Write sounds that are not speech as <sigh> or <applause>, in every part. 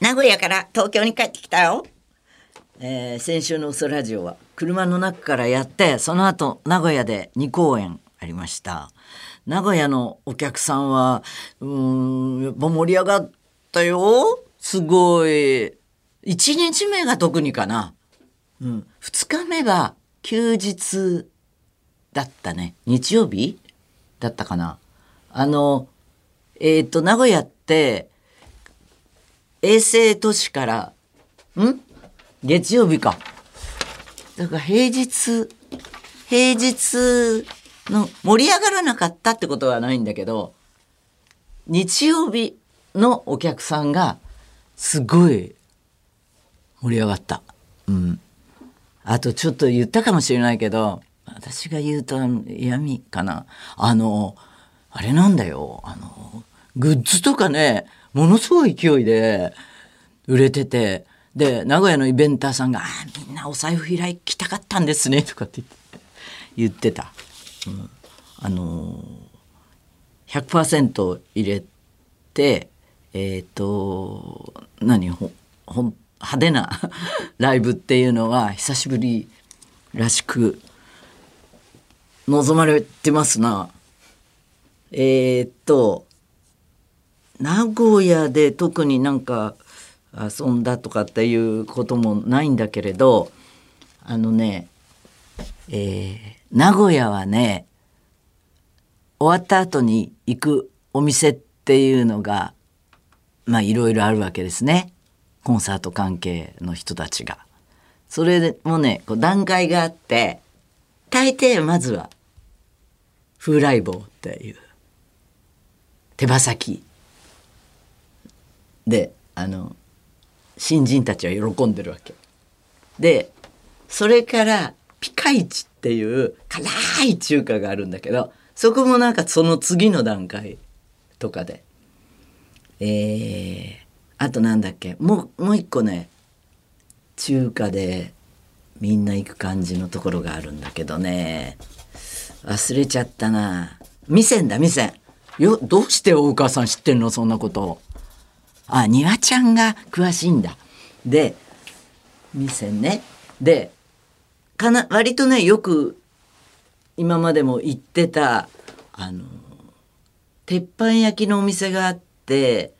名古屋から東京に帰ってきたよ。えー先週の「ウソラジオ」は車の中からやってその後名古屋で2公演ありました。名古屋のお客さんはうんやっぱ盛り上がったよ。すごい。1日目が特にかな、うん、2日目は休日だったね。日曜日だったかな。あのえっ、と名古屋って衛星都市からん？月曜日か。だから平日、平日の盛り上がらなかったってことはないんだけど、日曜日のお客さんがすごい盛り上がった。うん。あとちょっと言ったかもしれないけど、私が言うと嫌味かな。あの、あれなんだよ。あの、グッズとかね、ものすごい勢いで売れてて、で、名古屋のイベンターさんが、あみんなお財布開きたかったんですね、とかって言ってた。うんあのー、100%入れて、えっ、と、何、ほほん派手な <laughs> ライブっていうのは久しぶりらしく望まれてますな。えーっと名古屋で特になんか遊んだとかっていうこともないんだけれどあのね、えー名古屋はね終わった後に行くお店っていうのがまあいろいろあるわけですねコンサート関係の人たちが。それもねこう段階があって大抵まずは風来坊っていう手羽先であの新人たちは喜んでるわけ。でそれからピカイチっていう辛い中華があるんだけどそこもなんかその次の段階とかで。えー、あとなんだっけもうもう一個ね中華でみんな行く感じのところがあるんだけどね。忘れちゃったな。店んだ店よどうして大川さん知ってんのそんなこと。あ庭ちゃんが詳しいんだ。で店ね。でかな割とねよく今までも行ってたあの鉄板焼きのお店があって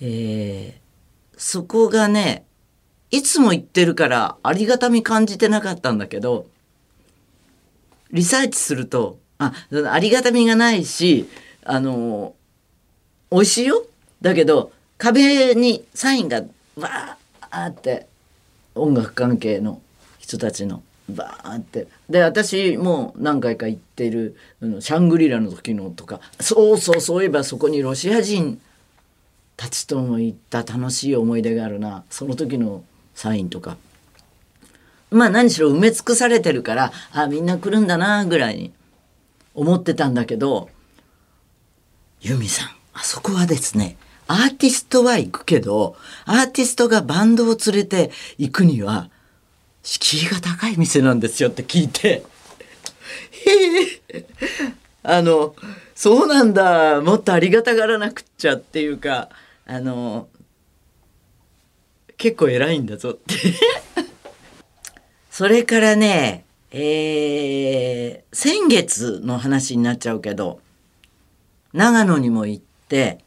えーそこがねいつも行ってるからありがたみ感じてなかったんだけどリサーチするとあありがたみがないしあの美味しいよ。だけど壁にサインがバーって音楽関係の人たちのバーって。で私も何回か行ってるシャングリラの時のとかそうそうそういえばそこにロシア人たちとも行った楽しい思い出があるなその時のサインとか。まあ何しろ埋め尽くされてるからあみんな来るんだなぐらいに思ってたんだけどユミさんあそこはですねアーティストは行くけどアーティストがバンドを連れて行くには敷居が高い店なんですよって聞いて。へえあのそうなんだ。もっとありがたがらなくっちゃっていうかあの結構偉いんだぞって。それからねえー先月の話になっちゃうけど長野にも行って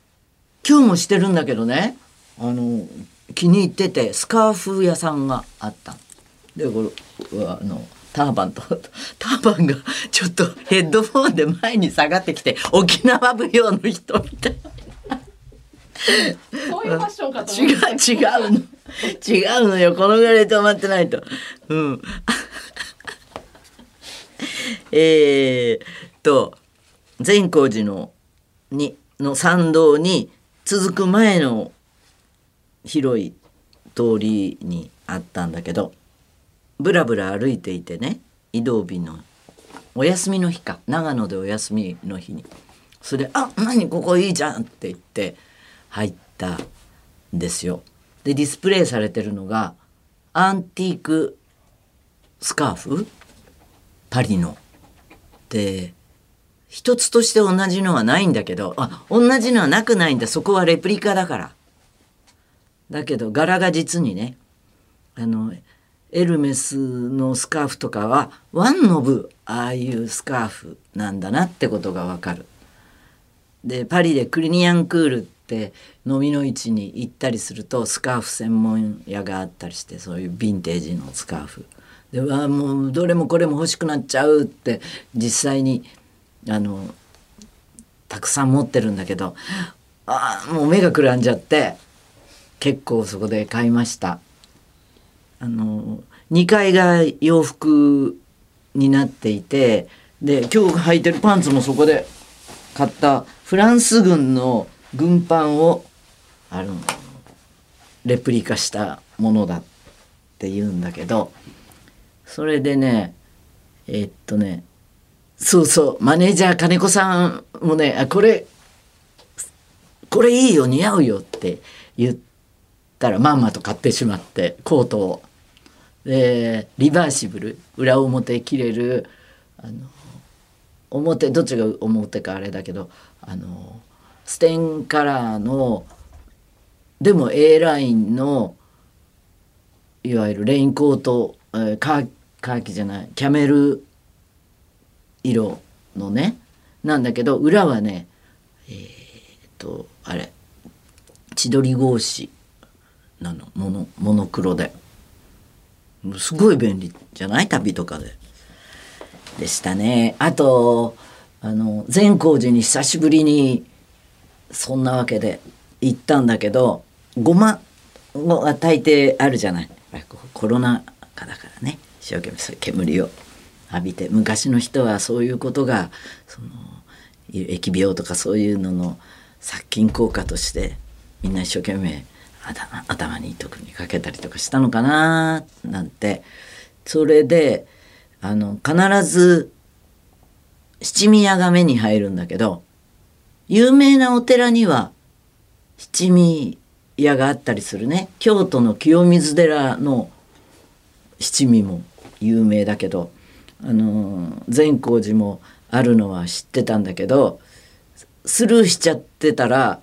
今日もしてるんだけどね。あの気に入っててスカーフ屋さんがあった。でこれあのターバンと <laughs> ターバンがちょっとヘッドフォンで前に下がってきて沖縄舞踊の人みたい。そういうファッションかと思違う違うの。違うのよ。このぐらいで止まってないと。うん。<laughs> えー、と善光寺のにの参道に続く前の広い通りにあったんだけどぶらぶら歩いていてね移動日のお休みの日か長野でお休みの日にそれ「あ何ここいいじゃん」って言って入ったんですよ。でディスプレイされてるのがアンティークスカーフ？パリの。で一つとして同じのはないんだけどあ同じのはなくないんだそこはレプリカだからだけど柄が実にねあのエルメスのスカーフとかはワンノブああいうスカーフなんだなってことがわかる。でパリでクリニアンクールって飲みの市に行ったりするとスカーフ専門屋があったりしてそういうヴィンテージのスカーフ。でわもうどれもこれも欲しくなっちゃうって実際にあのたくさん持ってるんだけどあもう目がくらんじゃって結構そこで買いました。あの2階が洋服になっていてで今日履いてるパンツもそこで買ったフランス軍の軍パンをあのレプリカしたものだって言うんだけどそれでねえー、っとねそうそうマネージャー金子さんもねあこれこれいいよ似合うよって言ったらまんまと買ってしまってコートを。でリバーシブル裏表切れるあの表どっちが表かあれだけどあのステンカラーのでも A ラインのいわゆるレインコート、えー、カーカーキじゃないキャメル色のねなんだけど裏はねえー、っとあれ千鳥格子なの。モノモノクロで。すごい便利じゃない？旅とかで。でしたね。あとあの善光寺に久しぶりにそんなわけで行ったんだけどごまが大抵あるじゃない？コロナ禍だからね。一生懸命煙を浴びて昔の人はそういうことがその疫病とかそういうのの殺菌効果としてみんな一生懸命頭頭に特にかけたりとかしたのかななんて。それであの必ず七味屋が目に入るんだけど有名なお寺には七味屋があったりするね。京都の清水寺の七味も有名だけどあの善光寺もあるのは知ってたんだけどスルーしちゃってたら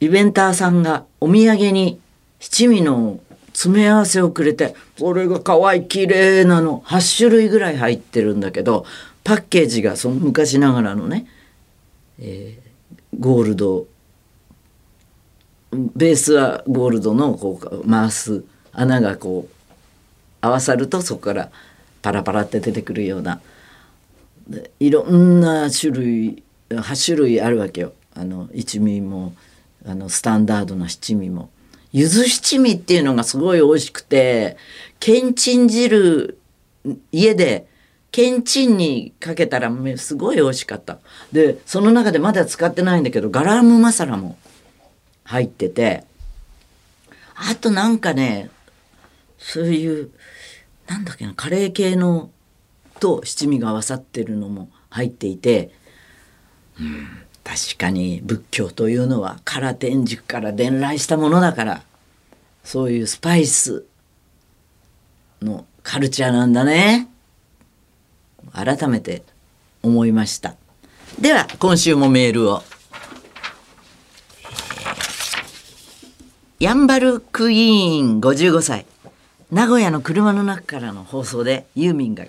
イベンターさんがお土産に七味の詰め合わせをくれてこれが可愛い綺麗なの8種類ぐらい入ってるんだけどパッケージがその昔ながらのね、えー、ゴールドベースはゴールドのこう回す穴がこう合わさるとそこからパラパラって出てくるようないろんな種類8種類あるわけよあの一味もあのスタンダードな七味も。柚子七味っていうのがすごい美味しくてけんちん汁家でけんちんにかけたらすごい美味しかった。でその中でまだ使ってないんだけどガラムマサラも入っててあとなんかねそういうなんだっけなカレー系のと七味が合わさってるのも入っていて、うん、確かに仏教というのは唐天竺から伝来したものだからそういうスパイスのカルチャーなんだね。改めて思いました。では今週もメールを、ヤンバルクイーン55歳名古屋の車の中からの放送でユーミンが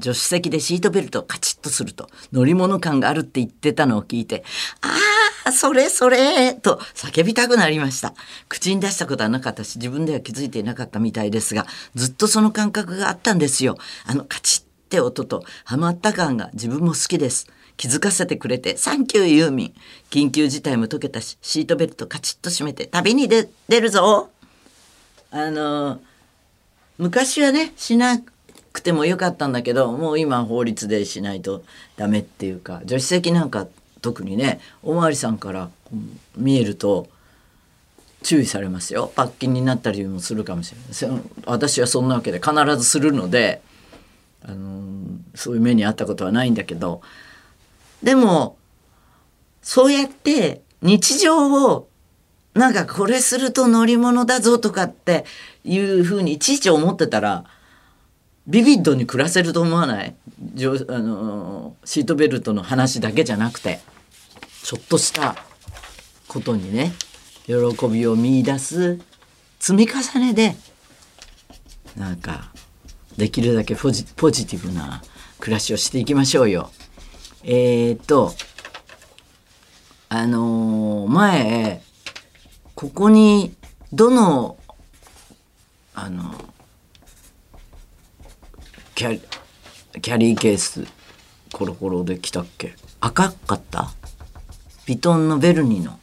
助手席でシートベルトをカチッとすると乗り物感があるって言ってたのを聞いて、ああ、それそれと叫びたくなりました。口に出したことはなかったし、自分では気づいていなかったみたいですが、ずっとその感覚があったんですよ。あのカチッって音とハマった感が自分も好きです。気づかせてくれて、サンキューユーミン。緊急事態も解けたし、シートベルトカチッと閉めて、旅に出るぞあの、昔はね、しなくてもよかったんだけどもう今法律でしないとダメっていうか助手席なんか特にねおまわりさんから見えると注意されますよ。罰金になったりもするかもしれない。私はそんなわけで必ずするので、あのそういう目に遭ったことはないんだけどでもそうやって日常をなんかこれすると乗り物だぞとかっていうふうにいちいち思ってたらビビッドに暮らせると思わない？あのシートベルトの話だけじゃなくてちょっとしたことにね喜びを見出す積み重ねでなんかできるだけポジポジティブな暮らしをしていきましょうよ。えー、っとあのー前ここにどのあのキャリキャリーケースコロコロで来たっけ？赤かった？ビトンのベルニの。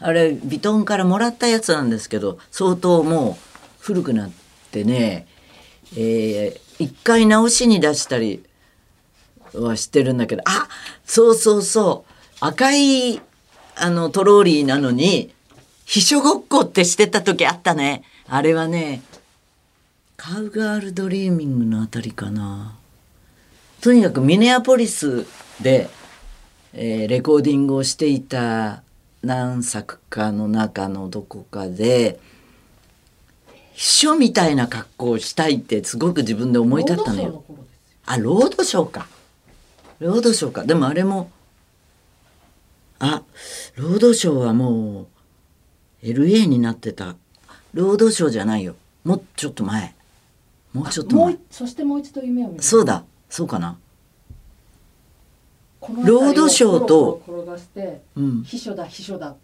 あれビトンからもらったやつなんですけど相当もう古くなってねえー一回直しに出したりはしてるんだけど。あそうそうそう。赤いあのトローリーなのに秘書ごっこってしてた時あったねあれはねカウガールドリーミングのあたりかなとにかくミネアポリスで、えーレコーディングをしていた何作かの中のどこかで秘書みたいな格好をしたいってすごく自分で思い立ったのよ。あロードショーか。ロードショーか。でもあれもあロードショーはもう LA になってた。ロードショーじゃないよ。もうちょっと前。もうちょっと前もう。そしてもう一度夢を見るそうだ。そうかな。この辺りをロードショーと秘書だ秘書だ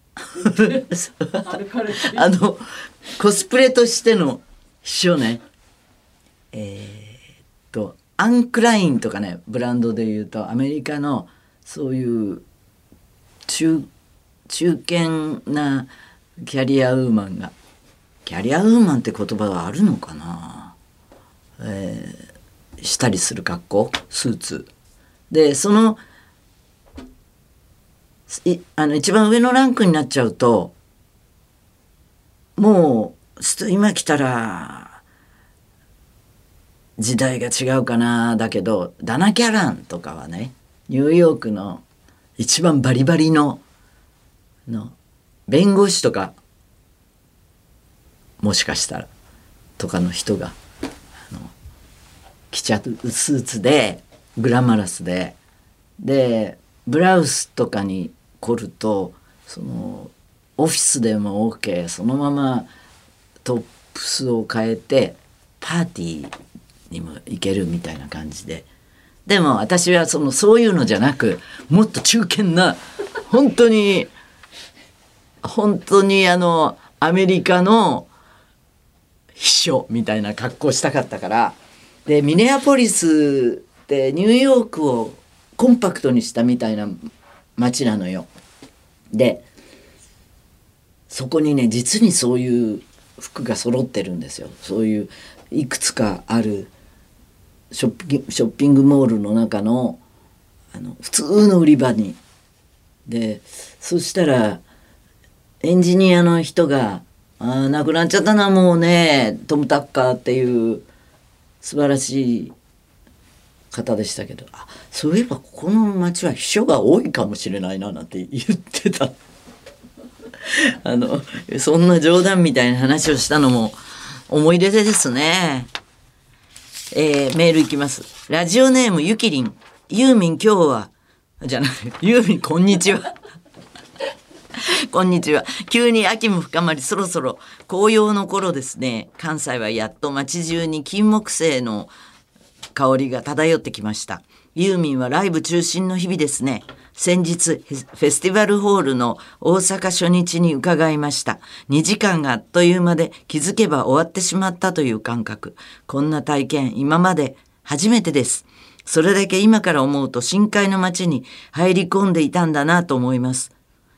あのコスプレとしての秘書ねえーっとアンクラインとかねブランドで言うとアメリカのそういう中中堅なキャリアウーマンが。キャリアウーマンって言葉はあるのかな、えーしたりする格好？スーツ。でそのいあの一番上のランクになっちゃうともう今来たら時代が違うかな？だけどダナ・キャランとかはねニューヨークの一番バリバリのの弁護士とかもしかしたらとかの人があの着ちゃうスーツでグラマラスで。でブラウスとかに凝るとそのオフィスでも OK そのままトップスを変えてパーティーにも行けるみたいな感じで。でも私はそのそういうのじゃなくもっと中堅な本当に本当にあのアメリカの秘書みたいな格好したかったからでミネアポリスってニューヨークをコンパクトにしたみたいな街なのよ。でそこにね実にそういう服が揃ってるんですよ。そういういくつかあるショッピングショッピングモールの中のあの普通の売り場に。でそしたらエンジニアの人が「あー亡くなっちゃったなもうねトム・タッカーっていう素晴らしい方でしたけどあそういえばここの町は秘書が多いかもしれないななんて言ってた <laughs> あのそんな冗談みたいな話をしたのも思い出ですね。えーメールいきます。ラジオネームゆきりん。ユーミン今日は、じゃない、ユーミンこんにちは。<laughs> こんにちは。急に秋も深まり、そろそろ紅葉の頃ですね。関西はやっと街中に金木犀の香りが漂ってきました。ユーミンはライブ中心の日々ですね。先日、フェスティバルホールの大阪初日に伺いました。2時間があっという間で気づけば終わってしまったという感覚。こんな体験、今まで初めてです。それだけ今から思うと深海の街に入り込んでいたんだなと思います。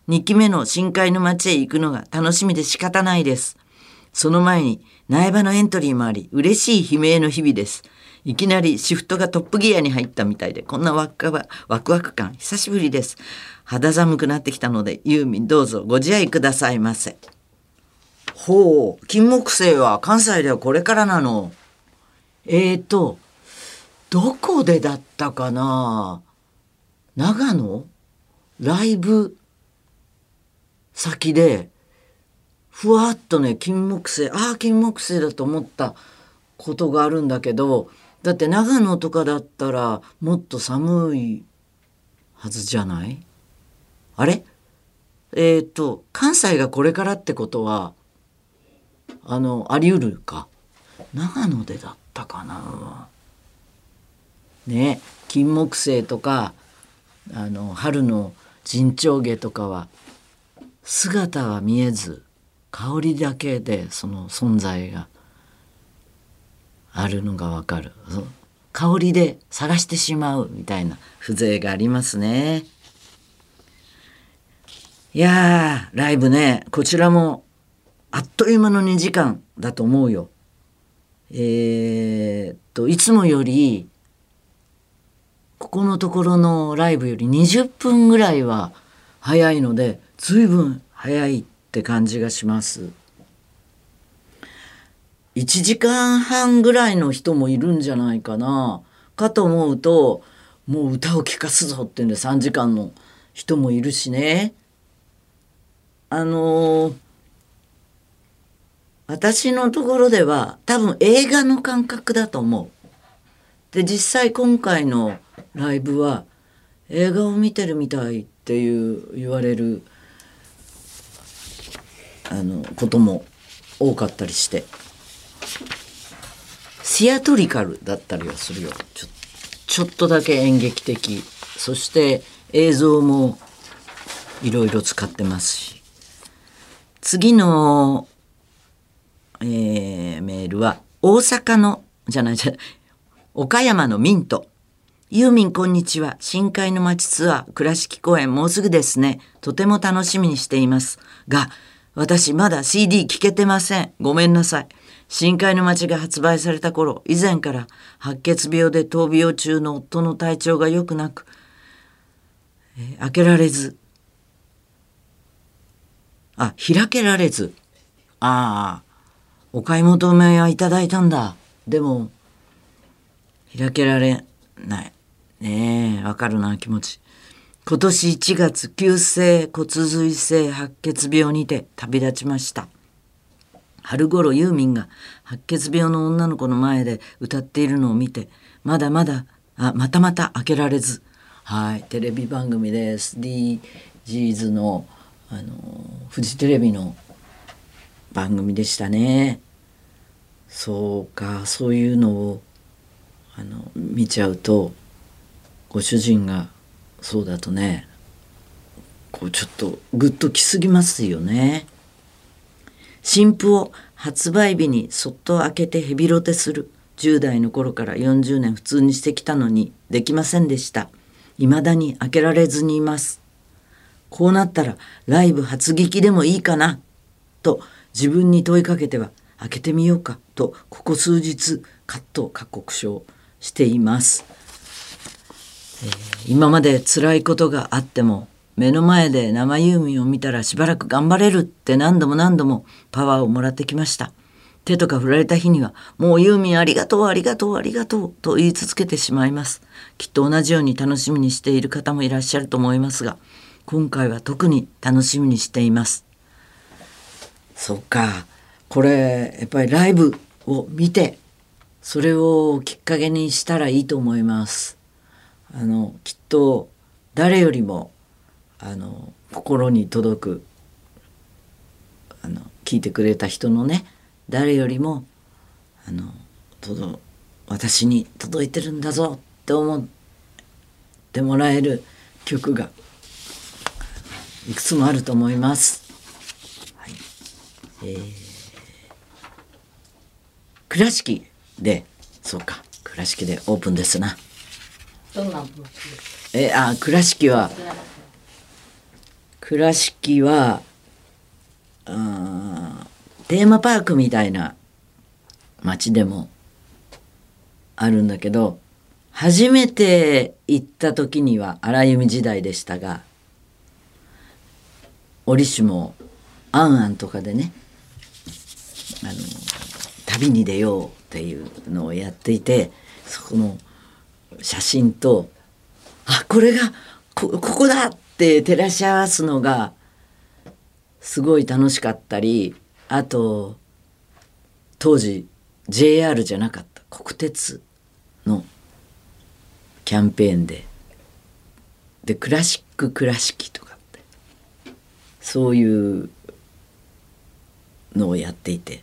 2期目の深海の街へ行くのが楽しみで仕方ないです。その前に苗場のエントリーもあり、嬉しい悲鳴の日々です。いきなりシフトがトップギアに入ったみたいで、こんなワクワクワクワク感、久しぶりです。肌寒くなってきたので、ユーミンどうぞご自愛くださいませ。ほう、金木犀は関西ではこれからなの。えーと、どこでだったかな？長野？ライブ？先で、ふわっとね、金木犀、ああ、金木犀だと思ったことがあるんだけど、だって長野とかだったらもっと寒いはずじゃない？あれ？えっ、と関西がこれからってことはあのあり得るか？長野でだったかな？ね金木犀とかあの春の陣長毛とかは姿は見えず香りだけでその存在があるのがわかる。香りで探してしまうみたいな風情がありますね。いやーライブねこちらもあっという間の2時間だと思うよ。えー、っといつもよりここのところのライブより20分ぐらいは早いので随分早いって感じがします。1時間半ぐらいの人もいるんじゃないかなかと思うともう歌を聴かすぞってんで3時間の人もいるしねあのー私のところでは多分映画の感覚だと思う。で実際今回のライブは映画を見てるみたいっていう言われるあのことも多かったりしてシアトリカルだったりはするよちょちょっとだけ演劇的そして映像もいろいろ使ってますし次の、えーメールは大阪のじゃないじゃない岡山のミントユーミンこんにちは。深海の街ツアー、倉敷公演もうすぐですね。とても楽しみにしています。が、私まだ CD 聴けてません。ごめんなさい。深海の街が発売された頃、以前から白血病で闘病中の夫の体調が良くなく、えー開けられず、あ、開けられず、ああ、お買い求めはいただいたんだ。でも、開けられない。ねえ、わかるな、気持ち。今年1月、急性骨髄性白血病にて旅立ちました。春頃ユーミンが白血病の女の子の前で歌っているのを見て、まだまだ、あ、またまた開けられず、はい、テレビ番組で SDGs の、あの、フジテレビの番組でしたね。そうか、そういうのを、あの、見ちゃうと、ご主人がそうだとねこうちょっとグッときすぎますよね。新譜を発売日にそっと開けてヘビロテする。10代の頃から40年普通にしてきたのにできませんでした。未だに開けられずにいます。こうなったらライブ初劇でもいいかな。と自分に問いかけては開けてみようか。とここ数日カット過酷症しています。今まで辛いことがあっても目の前で生ユーミンを見たらしばらく頑張れるって何度も何度もパワーをもらってきました。手とか振られた日にはもうユーミンありがとうありがとうありがとうと言い続けてしまいます。きっと同じように楽しみにしている方もいらっしゃると思いますが今回は特に楽しみにしています。そっかこれやっぱりライブを見てそれをきっかけにしたらいいと思います。あのきっと誰よりもあの心に届くあの聞いてくれた人のね誰よりもあの届私に届いてるんだぞって思ってもらえる曲がいくつもあると思います。はいえー倉敷でそうか倉敷でオープンですな。どんな気持ちですえあ倉敷は倉敷はあーテーマパークみたいな街でもあるんだけど初めて行った時には荒弓時代でしたが折しも「あんあん」とかでねあの旅に出ようっていうのをやっていてそこの写真とあこれがこここだって照らし合わすのがすごい楽しかったりあと当時 JR じゃなかった国鉄のキャンペーンででクラシック倉敷とかってそういうのをやっていて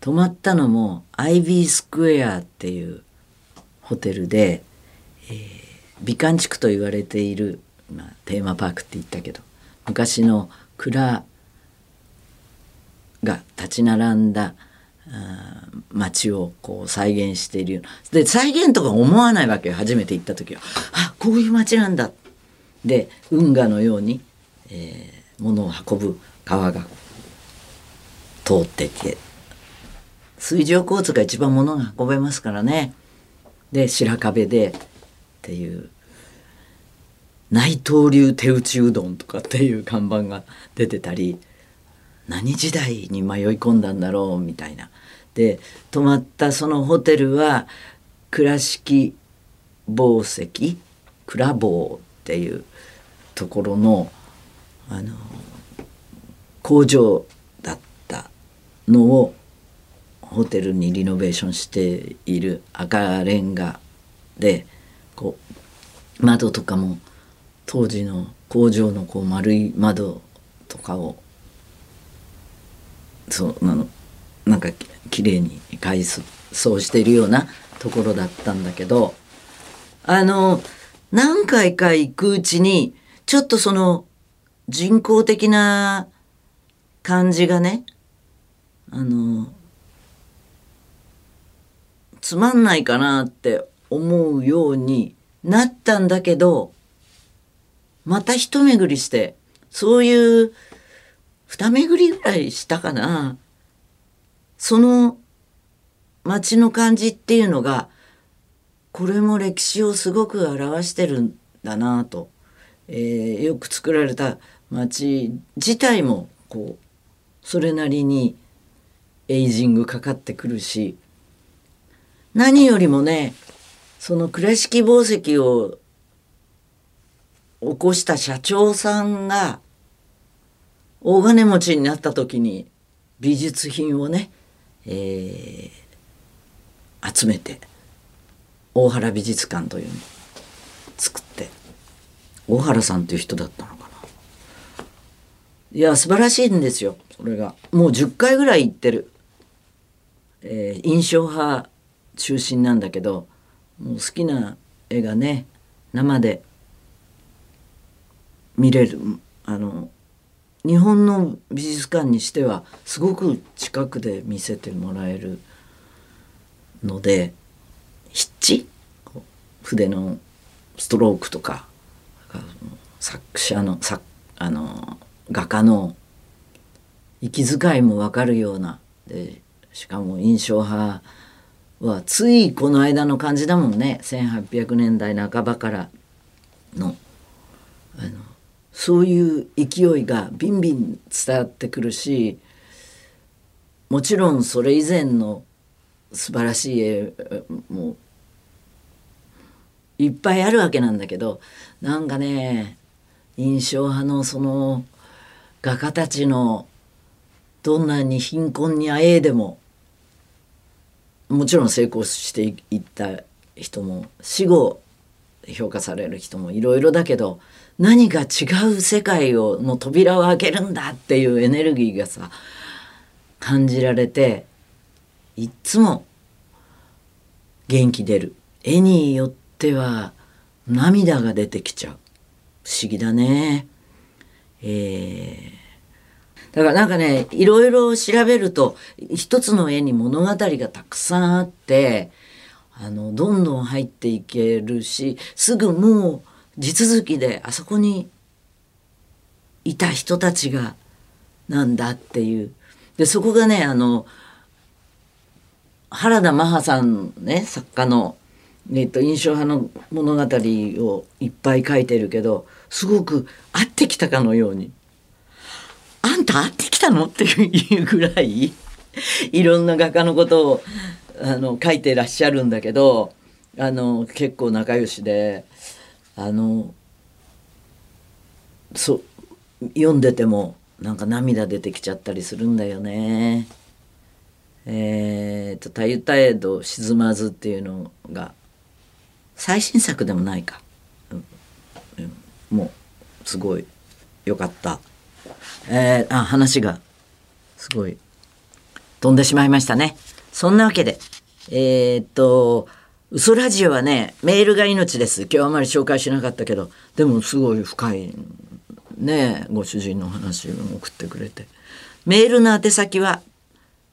泊まったのもアイビースクエアっていうホテルで、えー、美観地区と言われている、まあ、テーマパークって言ったけど昔の蔵が立ち並んだ街をこう再現しているで再現とか思わないわけよ。初めて行った時は。あこういう街なんだ。で運河のように、えー、物を運ぶ川が通ってて。水上交通が一番物が運べますからね。で白壁でっていう内藤流手打ちうどんとかっていう看板が出てたり何時代に迷い込んだんだろうみたいな。で泊まったそのホテルは倉敷紡績倉坊っていうところのあの工場だったのをホテルにリノベーションしている赤レンガでこう窓とかも当時の工場のこう丸い窓とかをそうなのなんか綺麗に改装しているようなところだったんだけどあの何回か行くうちにちょっとその人工的な感じがねあのつまんないかなって思うようになったんだけどまた一巡りしてそういう二巡りぐらいしたかな。その街の感じっていうのがこれも歴史をすごく表してるんだなと、えー、よく作られた街自体もこうそれなりにエイジングかかってくるし何よりもねその倉敷紡績を起こした社長さんが大金持ちになった時に美術品をね、えー、集めて大原美術館というのを作って大原さんという人だったのかな。いや素晴らしいんですよそれが。もう10回ぐらい行ってる、えー、印象派中心なんだけどもう好きな絵がね生で見れる。あの日本の美術館にしてはすごく近くで見せてもらえるので筆致？筆のストロークとか作者の作あの画家の息遣いも分かるような。でしかも印象派はついこの間の感じだもんね。1800年代半ばからの。あのそういう勢いがビンビン伝わってくるしもちろんそれ以前の素晴らしい絵もいっぱいあるわけなんだけどなんかね印象派のその画家たちのどんなに貧困にあえでももちろん成功していった人も死後評価される人もいろいろだけど何か違う世界をの扉を開けるんだっていうエネルギーがさ感じられていっつも元気出る。絵によっては涙が出てきちゃう。不思議だね。えー、だからなんかねいろいろ調べると一つの絵に物語がたくさんあってあのどんどん入っていけるしすぐもう地続きであそこにいた人たちがなんだっていう。でそこがねあの原田マハさんね作家の、えっと、印象派の物語をいっぱい書いてるけどすごく会ってきたかのように「あんた会ってきたの?」っていうぐらいいろんな画家のことをあの書いてらっしゃるんだけどあの結構仲良しであのそ読んでてもなんか涙出てきちゃったりするんだよね。えーと「たゆたえど沈まず」っていうのが最新作でもないか、うん、もうすごい良かったえーあ話がすごい飛んでしまいましたね。そんなわけで、えーっと、嘘ラジオはね、メールが命です。今日あまり紹介しなかったけど、でもすごい深い、ね、ご主人の話を送ってくれて。メールの宛先は、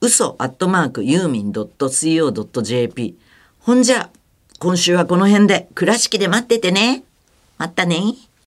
嘘アットマークユーミン .co.jp。ほんじゃ、今週はこの辺で、倉敷で待っててね。またね。